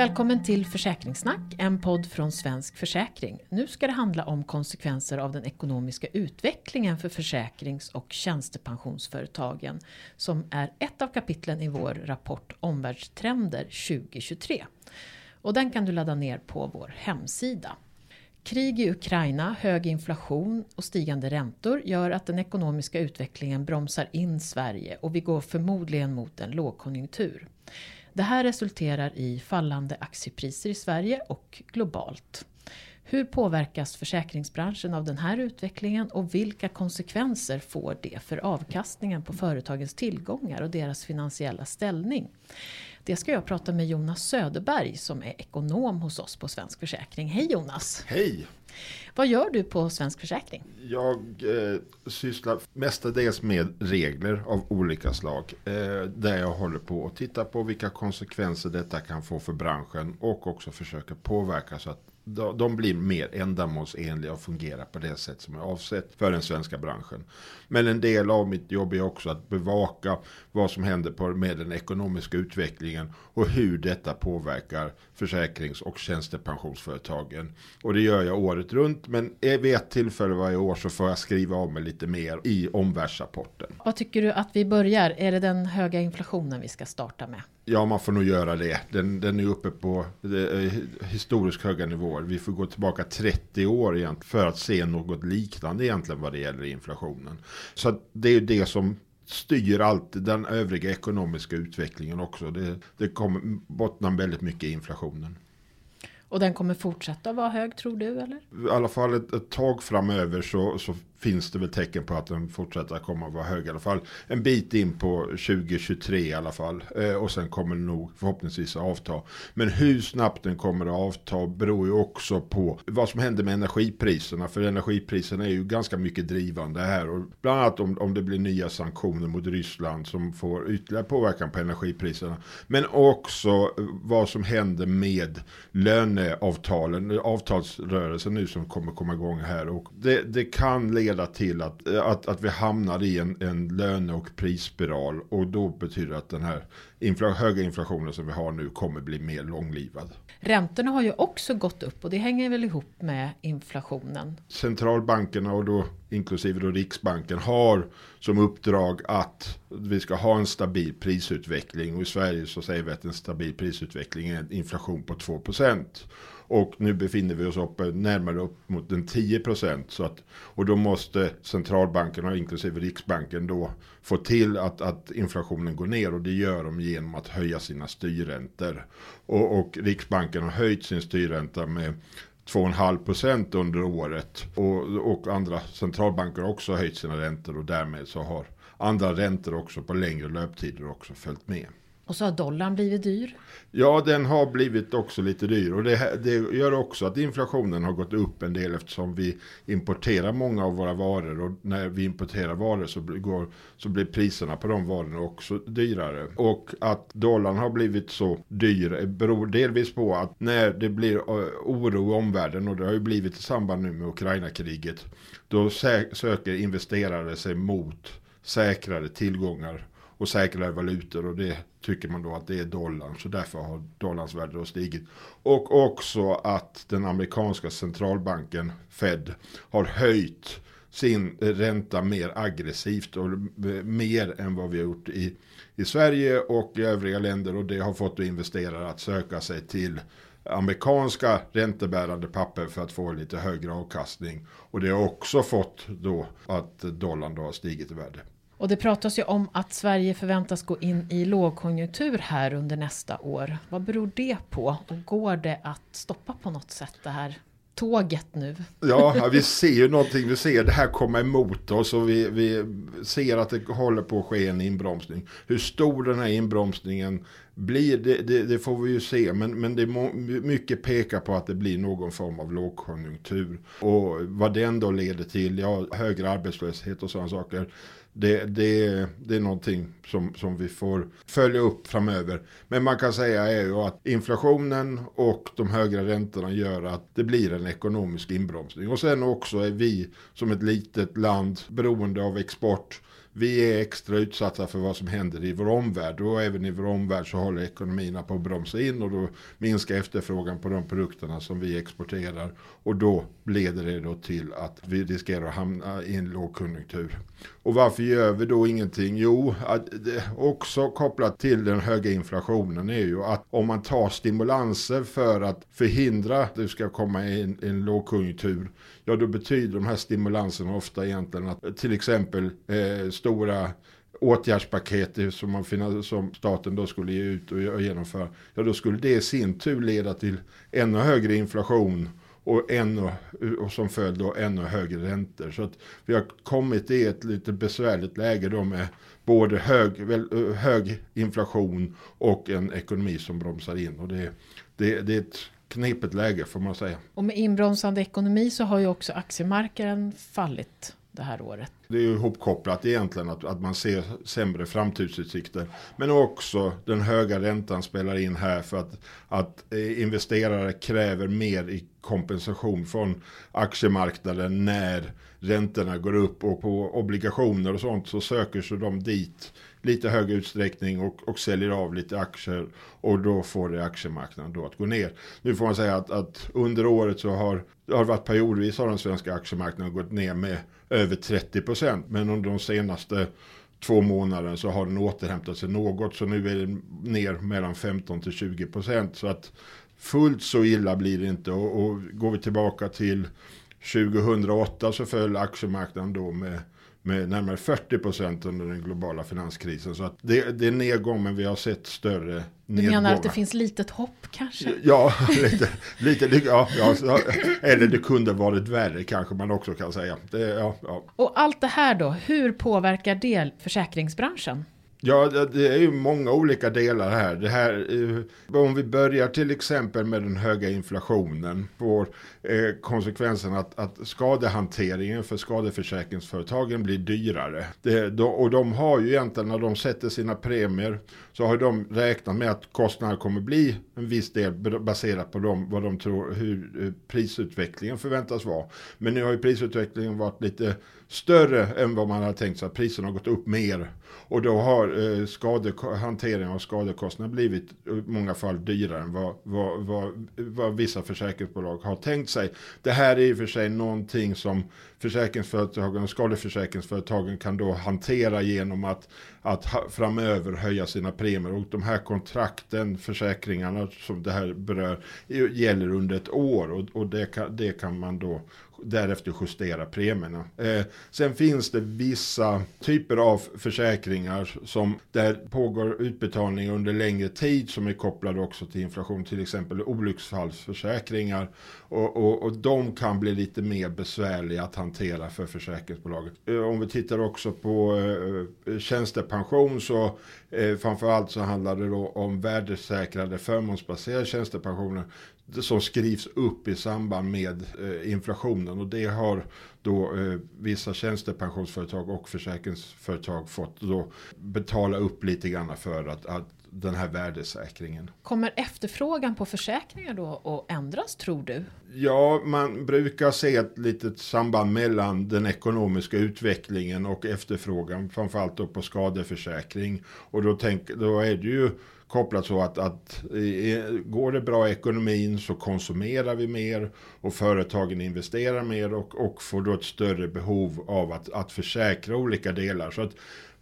Välkommen till Försäkringssnack, en podd från Svensk Försäkring. Nu ska det handla om konsekvenser av den ekonomiska utvecklingen för försäkrings och tjänstepensionsföretagen som är ett av kapitlen i vår rapport Omvärldstrender 2023. Och den kan du ladda ner på vår hemsida. Krig i Ukraina, hög inflation och stigande räntor gör att den ekonomiska utvecklingen bromsar in Sverige och vi går förmodligen mot en lågkonjunktur. Det här resulterar i fallande aktiepriser i Sverige och globalt. Hur påverkas försäkringsbranschen av den här utvecklingen och vilka konsekvenser får det för avkastningen på företagens tillgångar och deras finansiella ställning? Det ska jag prata med Jonas Söderberg som är ekonom hos oss på Svensk Försäkring. Hej Jonas! Hej! Vad gör du på Svensk Försäkring? Jag eh, sysslar mestadels med regler av olika slag. Eh, där jag håller på att titta på vilka konsekvenser detta kan få för branschen och också försöker påverka så att de blir mer ändamålsenliga och fungerar på det sätt som är avsett för den svenska branschen. Men en del av mitt jobb är också att bevaka vad som händer på, med den ekonomiska utvecklingen och hur detta påverkar försäkrings och tjänstepensionsföretagen. Och det gör jag året runt men vid ett tillfälle varje år så får jag skriva av mig lite mer i omvärldsrapporten. Vad tycker du att vi börjar? Är det den höga inflationen vi ska starta med? Ja, man får nog göra det. Den, den är uppe på historiskt höga nivåer. Vi får gå tillbaka 30 år igen för att se något liknande egentligen vad det gäller inflationen. Så det är det som styr allt den övriga ekonomiska utvecklingen också. Det, det kommer bottna väldigt mycket i inflationen. Och den kommer fortsätta vara hög tror du eller? I alla fall ett, ett tag framöver så, så finns det väl tecken på att den fortsätter komma att vara hög i alla fall. En bit in på 2023 i alla fall. Eh, och sen kommer den nog förhoppningsvis att avta. Men hur snabbt den kommer att avta beror ju också på vad som händer med energipriserna. För energipriserna är ju ganska mycket drivande här. Och bland annat om, om det blir nya sanktioner mot Ryssland som får ytterligare påverkan på energipriserna. Men också vad som händer med löneavtalen, avtalsrörelsen nu som kommer komma igång här. Och det, det kan leda till att, att, att vi hamnar i en, en löne och prisspiral. Och då betyder det att den här infla, höga inflationen som vi har nu kommer bli mer långlivad. Räntorna har ju också gått upp och det hänger väl ihop med inflationen. Centralbankerna och då inklusive då Riksbanken har som uppdrag att vi ska ha en stabil prisutveckling och i Sverige så säger vi att en stabil prisutveckling är en inflation på 2 och nu befinner vi oss uppe närmare upp mot den 10 Så att, och då måste centralbankerna inklusive Riksbanken då få till att, att inflationen går ner. Och det gör de genom att höja sina styrräntor. Och, och Riksbanken har höjt sin styrränta med 2,5 procent under året. Och, och andra centralbanker har också höjt sina räntor och därmed så har andra räntor också på längre löptider också följt med. Och så har dollarn blivit dyr. Ja, den har blivit också lite dyr. Och det, det, gör också att inflationen har gått upp en del eftersom vi importerar många av våra varor. Och när vi importerar varor så, går, så blir priserna på de varorna också dyrare. Och att dollarn har blivit så dyr beror delvis på att när det blir oro i omvärlden och det har ju blivit i samband nu med Ukraina-kriget. Då söker investerare sig mot säkrare tillgångar och säkrare valutor och det tycker man då att det är dollarn. Så därför har dollarns värde då stigit. Och också att den amerikanska centralbanken Fed har höjt sin ränta mer aggressivt och mer än vad vi har gjort i, i Sverige och i övriga länder och det har fått investerare att söka sig till amerikanska räntebärande papper för att få lite högre avkastning. Och det har också fått då att dollarn då har stigit i värde. Och det pratas ju om att Sverige förväntas gå in i lågkonjunktur här under nästa år. Vad beror det på? Och går det att stoppa på något sätt det här tåget nu? Ja, vi ser ju någonting. Vi ser det här komma emot oss och vi, vi ser att det håller på att ske en inbromsning. Hur stor den här inbromsningen blir, det, det, det får vi ju se. Men, men det må, mycket pekar på att det blir någon form av lågkonjunktur. Och vad den då leder till, ja, högre arbetslöshet och sådana saker det, det, det är någonting som, som vi får följa upp framöver. Men man kan säga är ju att inflationen och de högre räntorna gör att det blir en ekonomisk inbromsning. Och sen också är vi som ett litet land beroende av export vi är extra utsatta för vad som händer i vår omvärld och även i vår omvärld så håller ekonomierna på att bromsa in och då minskar efterfrågan på de produkterna som vi exporterar och då leder det då till att vi riskerar att hamna i en lågkonjunktur. Och varför gör vi då ingenting? Jo, också kopplat till den höga inflationen är ju att om man tar stimulanser för att förhindra att det ska komma en, en lågkonjunktur, ja då betyder de här stimulanserna ofta egentligen att till exempel eh, stora åtgärdspaket som, man, som staten då skulle ge ut och genomföra, ja då skulle det i sin tur leda till ännu högre inflation och, ännu, och som följd då ännu högre räntor. Så att vi har kommit i ett lite besvärligt läge då med både hög, hög inflation och en ekonomi som bromsar in. Och det, det, det är ett knepigt läge får man säga. Och med inbromsande ekonomi så har ju också aktiemarknaden fallit det här året. Det är ju ihopkopplat egentligen att, att man ser sämre framtidsutsikter. Men också den höga räntan spelar in här för att, att eh, investerare kräver mer i kompensation från aktiemarknaden när räntorna går upp och på obligationer och sånt så söker sig de dit lite högre utsträckning och, och säljer av lite aktier och då får det aktiemarknaden då att gå ner. Nu får man säga att, att under året så har det har varit periodvis har den svenska aktiemarknaden gått ner med över 30 procent. Men under de senaste två månaderna så har den återhämtat sig något. Så nu är den ner mellan 15 till 20 procent. Så att fullt så illa blir det inte. Och, och går vi tillbaka till 2008 så föll aktiemarknaden då med med närmare 40 procent under den globala finanskrisen. Så att det, det är nedgång men vi har sett större du menar att det finns litet hopp kanske? Ja, lite, lite ja, ja, eller det kunde varit värre kanske man också kan säga. Det, ja, ja. Och allt det här då, hur påverkar det försäkringsbranschen? Ja, det är ju många olika delar här. Det här eh, om vi börjar till exempel med den höga inflationen får eh, konsekvensen att, att skadehanteringen för skadeförsäkringsföretagen blir dyrare. Det, och de har ju egentligen när de sätter sina premier så har de räknat med att kostnaderna kommer bli en viss del baserat på dem, vad de tror hur eh, prisutvecklingen förväntas vara. Men nu har ju prisutvecklingen varit lite större än vad man hade tänkt sig. Priserna har gått upp mer och då har eh, skade, hanteringen av skadekostnader blivit i många fall dyrare än vad, vad, vad, vad vissa försäkringsbolag har tänkt sig. Det här är i och för sig någonting som försäkringsföretagen och skadeförsäkringsföretagen kan då hantera genom att, att framöver höja sina premier. Och de här kontrakten, försäkringarna som det här berör, gäller under ett år och, och det, kan, det kan man då därefter justera premierna. Eh, sen finns det vissa typer av försäkringar som där pågår utbetalning under längre tid som är kopplade också till inflation, till exempel olycksfallsförsäkringar. Och, och, och de kan bli lite mer besvärliga att hantera för försäkringsbolaget. Eh, om vi tittar också på eh, tjänstepension så eh, framförallt så handlar det då om värdesäkrade förmånsbaserade tjänstepensioner som skrivs upp i samband med eh, inflationen. Och det har då eh, vissa tjänstepensionsföretag och försäkringsföretag fått då betala upp lite grann för att, att den här värdesäkringen. Kommer efterfrågan på försäkringar då att ändras tror du? Ja, man brukar se ett litet samband mellan den ekonomiska utvecklingen och efterfrågan, framförallt då på skadeförsäkring. Och då, tänk, då är det ju kopplat så att, att går det bra i ekonomin så konsumerar vi mer och företagen investerar mer och, och får då ett större behov av att, att försäkra olika delar. Så att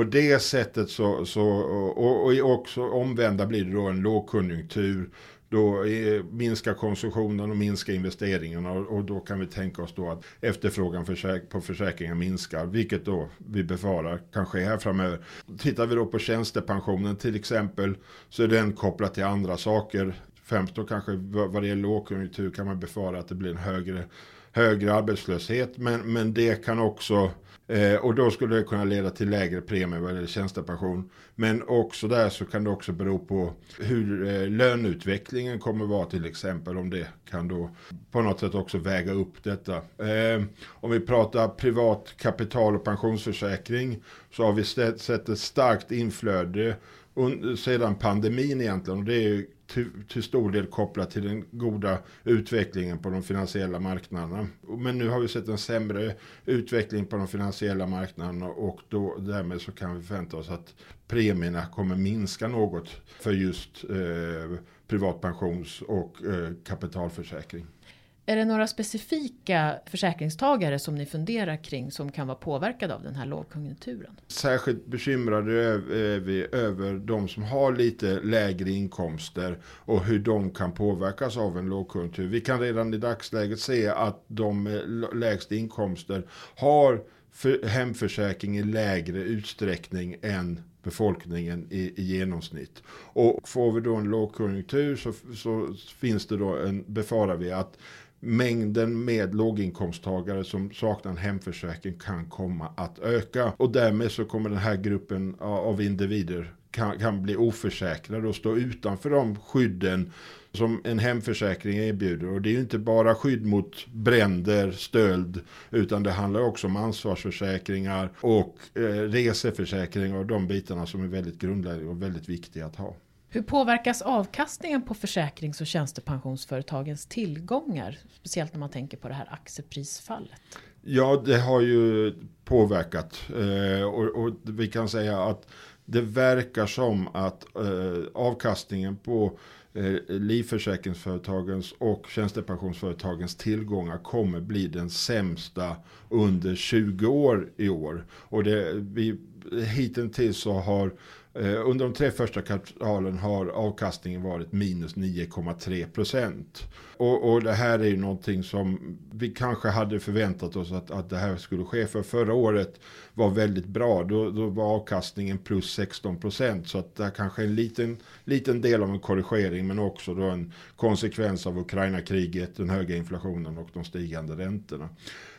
på det sättet så, så och, och också omvända blir det då en lågkonjunktur då minskar konsumtionen och minskar investeringarna och då kan vi tänka oss då att efterfrågan på försäkringar minskar, vilket då vi befarar kan ske här framöver. Tittar vi då på tjänstepensionen till exempel så är den kopplad till andra saker. Främst då kanske vad det gäller lågkonjunktur kan man befara att det blir en högre, högre arbetslöshet, men, men det kan också Eh, och då skulle det kunna leda till lägre premie vad gäller tjänstepension. Men också där så kan det också bero på hur eh, löneutvecklingen kommer vara till exempel. Om det kan då på något sätt också väga upp detta. Eh, om vi pratar privat kapital och pensionsförsäkring så har vi sett ett starkt inflöde sedan pandemin egentligen. Och det är till, till stor del kopplat till den goda utvecklingen på de finansiella marknaderna. Men nu har vi sett en sämre utveckling på de finansiella marknaderna och då, därmed så kan vi förvänta oss att premierna kommer minska något för just eh, privatpensions och eh, kapitalförsäkring. Är det några specifika försäkringstagare som ni funderar kring som kan vara påverkade av den här lågkonjunkturen? Särskilt bekymrade är vi över de som har lite lägre inkomster och hur de kan påverkas av en lågkonjunktur. Vi kan redan i dagsläget se att de med lägst inkomster har hemförsäkring i lägre utsträckning än befolkningen i, i, genomsnitt. Och får vi då en lågkonjunktur så, så finns det då en, befarar vi att mängden med låginkomsttagare som saknar en hemförsäkring kan komma att öka. Och därmed så kommer den här gruppen av individer kan, kan bli oförsäkrade och stå utanför de skydden som en hemförsäkring erbjuder. Och det är ju inte bara skydd mot bränder, stöld, utan det handlar också om ansvarsförsäkringar och eh, reseförsäkringar och de bitarna som är väldigt grundläggande och väldigt viktiga att ha. Hur påverkas avkastningen på försäkrings och tjänstepensionsföretagens tillgångar? Speciellt när man tänker på det här aktieprisfallet. Ja, det har ju påverkat. Eh, och, och, vi kan säga att det verkar som att eh, avkastningen på eh, livförsäkringsföretagens och tjänstepensionsföretagens tillgångar kommer bli den sämsta under 20 år i år. Och det, vi, hittills så har Eh, Eh, under de tre första kvartalen har avkastningen varit minus 9,3 procent. Och, och, det här är ju någonting som vi kanske hade förväntat oss att, att det här skulle ske. För förra året var väldigt bra. Då, då var avkastningen plus 16 procent. Så att det är kanske en liten, liten del av en korrigering. Men också då en konsekvens av Ukraina-kriget, den höga inflationen och de stigande räntorna.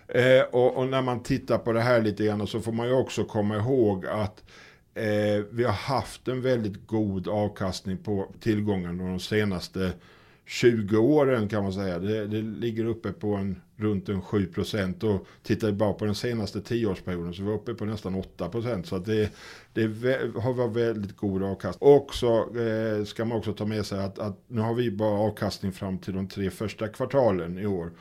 Eh, och, och när man tittar på det här lite grann så får man ju också komma ihåg att Eh, vi har haft en väldigt god avkastning på tillgången de senaste 20 åren kan man säga. Det, det ligger uppe på en, runt en 7 procent och tittar vi bara på den senaste 10-årsperioden så var vi uppe på nästan 8 procent. Så att det, det har varit väldigt god avkastning. Och så eh, ska man också ta med sig att, att nu har vi bara avkastning fram till de tre första kvartalen i år.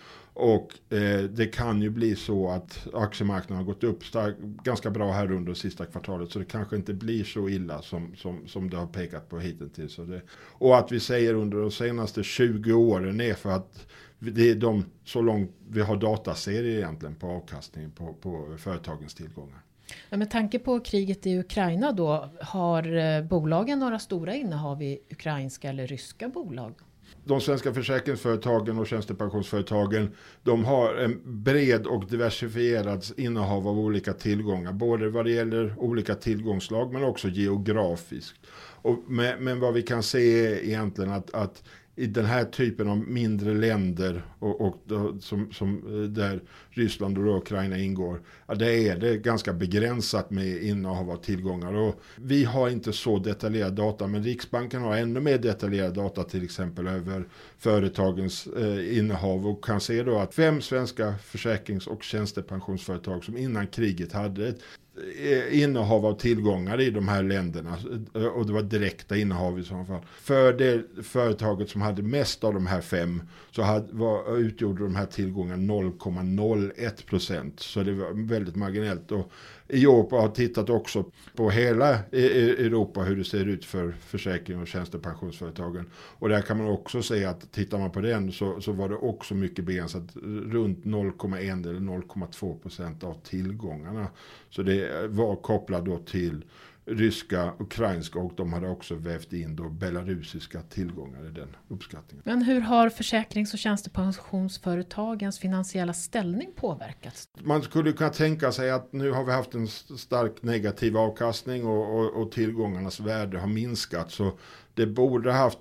Och eh, det kan ju bli så att aktiemarknaden har gått upp stark, ganska bra här under sista kvartalet. Så det kanske inte blir så illa som, som, som det har pekat på hittills. Och, det, och att vi säger under de senaste 20 åren är för att det är de, så långt vi har dataserier egentligen på avkastningen på, på företagens tillgångar. Ja, med tanke på kriget i Ukraina då, har eh, bolagen några stora innehav i ukrainska eller ryska bolag? De svenska försäkringsföretagen och tjänstepensionsföretagen de har en bred och diversifierad innehav av olika tillgångar. Både vad det gäller olika tillgångslag men också geografiskt. Och, men, men vad vi kan se är egentligen att, att i den här typen av mindre länder och, och som, som, eh, där Ryssland och Ukraina ingår. Ja, det är det ganska begränsat med innehav av tillgångar. Och vi har inte så detaljerad data men Riksbanken har ännu mer detaljerad data till exempel över företagens eh, innehav och kan se då att fem svenska försäkrings och tjänstepensionsföretag som innan kriget hade ett Eh, innehav av tillgångar i de här länderna. Eh, och det var direkta innehav i så fall. För det företaget som hade mest av de här fem så hade, var, utgjorde de här tillgångarna 0,01 procent. Så det var väldigt marginellt. Och Europa har tittat också på hela e- e- Europa hur det ser ut för försäkring och tjänstepensionsföretagen. Och där kan man också se att tittar man på den så, så var det också mycket begränsat. Runt 0,1 eller 0,2 procent av tillgångarna. Så det var kopplat då till ryska, ukrainska och de hade också vävt in då belarusiska tillgångar i den uppskattningen. Men hur har försäkrings och tjänstepensionsföretagens finansiella ställning påverkats? Man skulle kunna tänka sig att nu har vi haft en stark negativ avkastning och, och, och tillgångarnas värde har minskat så det borde haft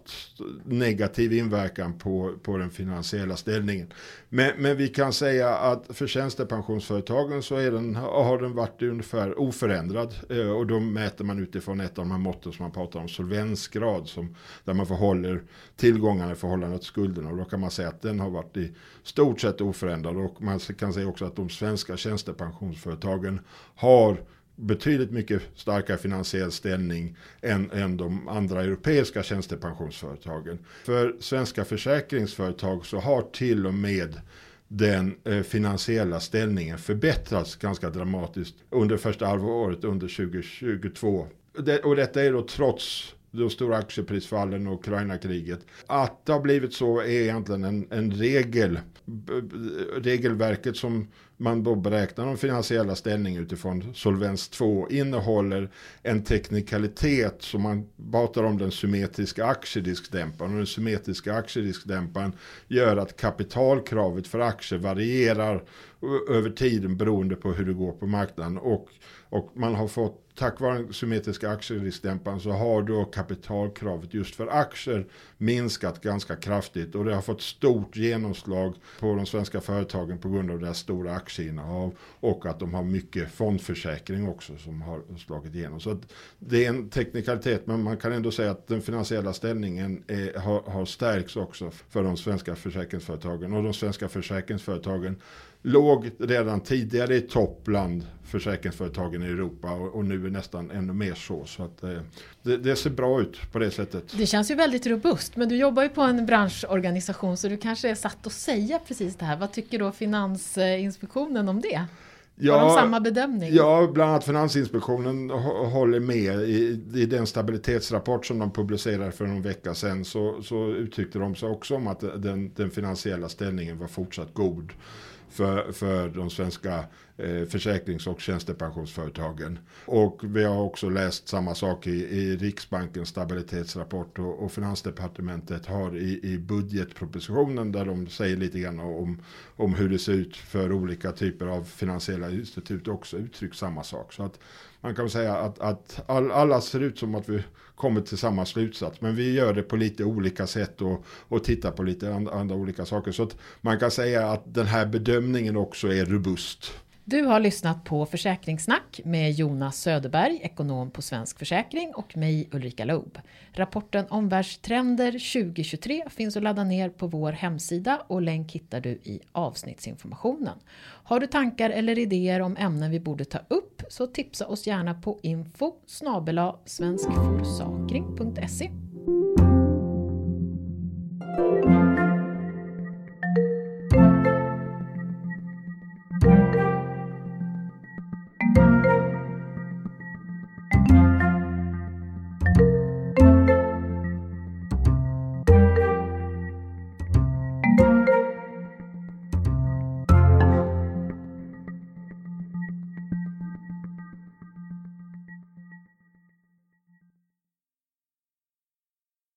negativ inverkan på, på den finansiella ställningen. Men, men vi kan säga att för tjänstepensionsföretagen så är den, har den varit ungefär oförändrad. Eh, och då mäter man utifrån ett av de här måtten som man pratar om, solvensgrad, som, där man förhåller tillgångarna i förhållande till skulderna. Och då kan man säga att den har varit i stort sett oförändrad. Och man kan säga också att de svenska tjänstepensionsföretagen har betydligt mycket starkare finansiell ställning än, än de andra europeiska tjänstepensionsföretagen. För svenska försäkringsföretag så har till och med den eh, finansiella ställningen förbättrats ganska dramatiskt under första halvåret under 2022. Det, och detta är då trots de stora aktieprisfallen och Ukraina-kriget. Att det har blivit så är egentligen en, en regel. Regelverket som man då beräknar de finansiella ställning utifrån Solvens 2 innehåller en teknikalitet som man pratar om den symmetriska aktiediskdämparen. Och den symmetriska aktiediskdämparen gör att kapitalkravet för aktier varierar över tiden beroende på hur det går på marknaden. Och, och man har fått tack vare den symmetriska aktieriskdämparen så har då kapitalkravet just för aktier minskat ganska kraftigt och det har fått stort genomslag på de svenska företagen på grund av deras stora aktier aktieinnehav och att de har mycket fondförsäkring också som har slagit igenom. Så det är en teknikalitet men man kan ändå säga att den finansiella ställningen är, har, har stärkts också för de svenska försäkringsföretagen och de svenska försäkringsföretagen låg redan tidigare i topp bland försäkringsföretagen i Europa och, och, nu är nästan ännu mer så. Så att eh, det, det, ser bra ut på det sättet. Det känns ju väldigt robust men du jobbar ju på en branschorganisation så du kanske är satt att säga precis det här. Vad tycker då Finansinspektionen om det? Ja, Har de samma bedömning? Ja, bland annat Finansinspektionen håller med. I, I, den stabilitetsrapport som de publicerade för någon vecka sedan så, så uttryckte de sig också om att den, den finansiella ställningen var fortsatt god för, för de svenska Eh, försäkrings och tjänstepensionsföretagen. Och vi har också läst samma sak i, i Riksbankens stabilitetsrapport och, och Finansdepartementet har i, i budgetpropositionen där de säger lite grann om, om hur det ser ut för olika typer av finansiella institut också uttryckt samma sak. Så att man kan säga att, att all, alla ser ut som att vi kommer till samma slutsats. Men vi gör det på lite olika sätt och, och tittar på lite andra, andra olika saker. Så att man kan säga att den här bedömningen också är robust. Du har lyssnat på Försäkringssnack med Jonas Söderberg, ekonom på Svensk Försäkring och mig Ulrika Loob. Rapporten Omvärldstrender 2023 finns att ladda ner på vår hemsida och länk hittar du i avsnittsinformationen. Har du tankar eller idéer om ämnen vi borde ta upp så tipsa oss gärna på info svenskforsakring.se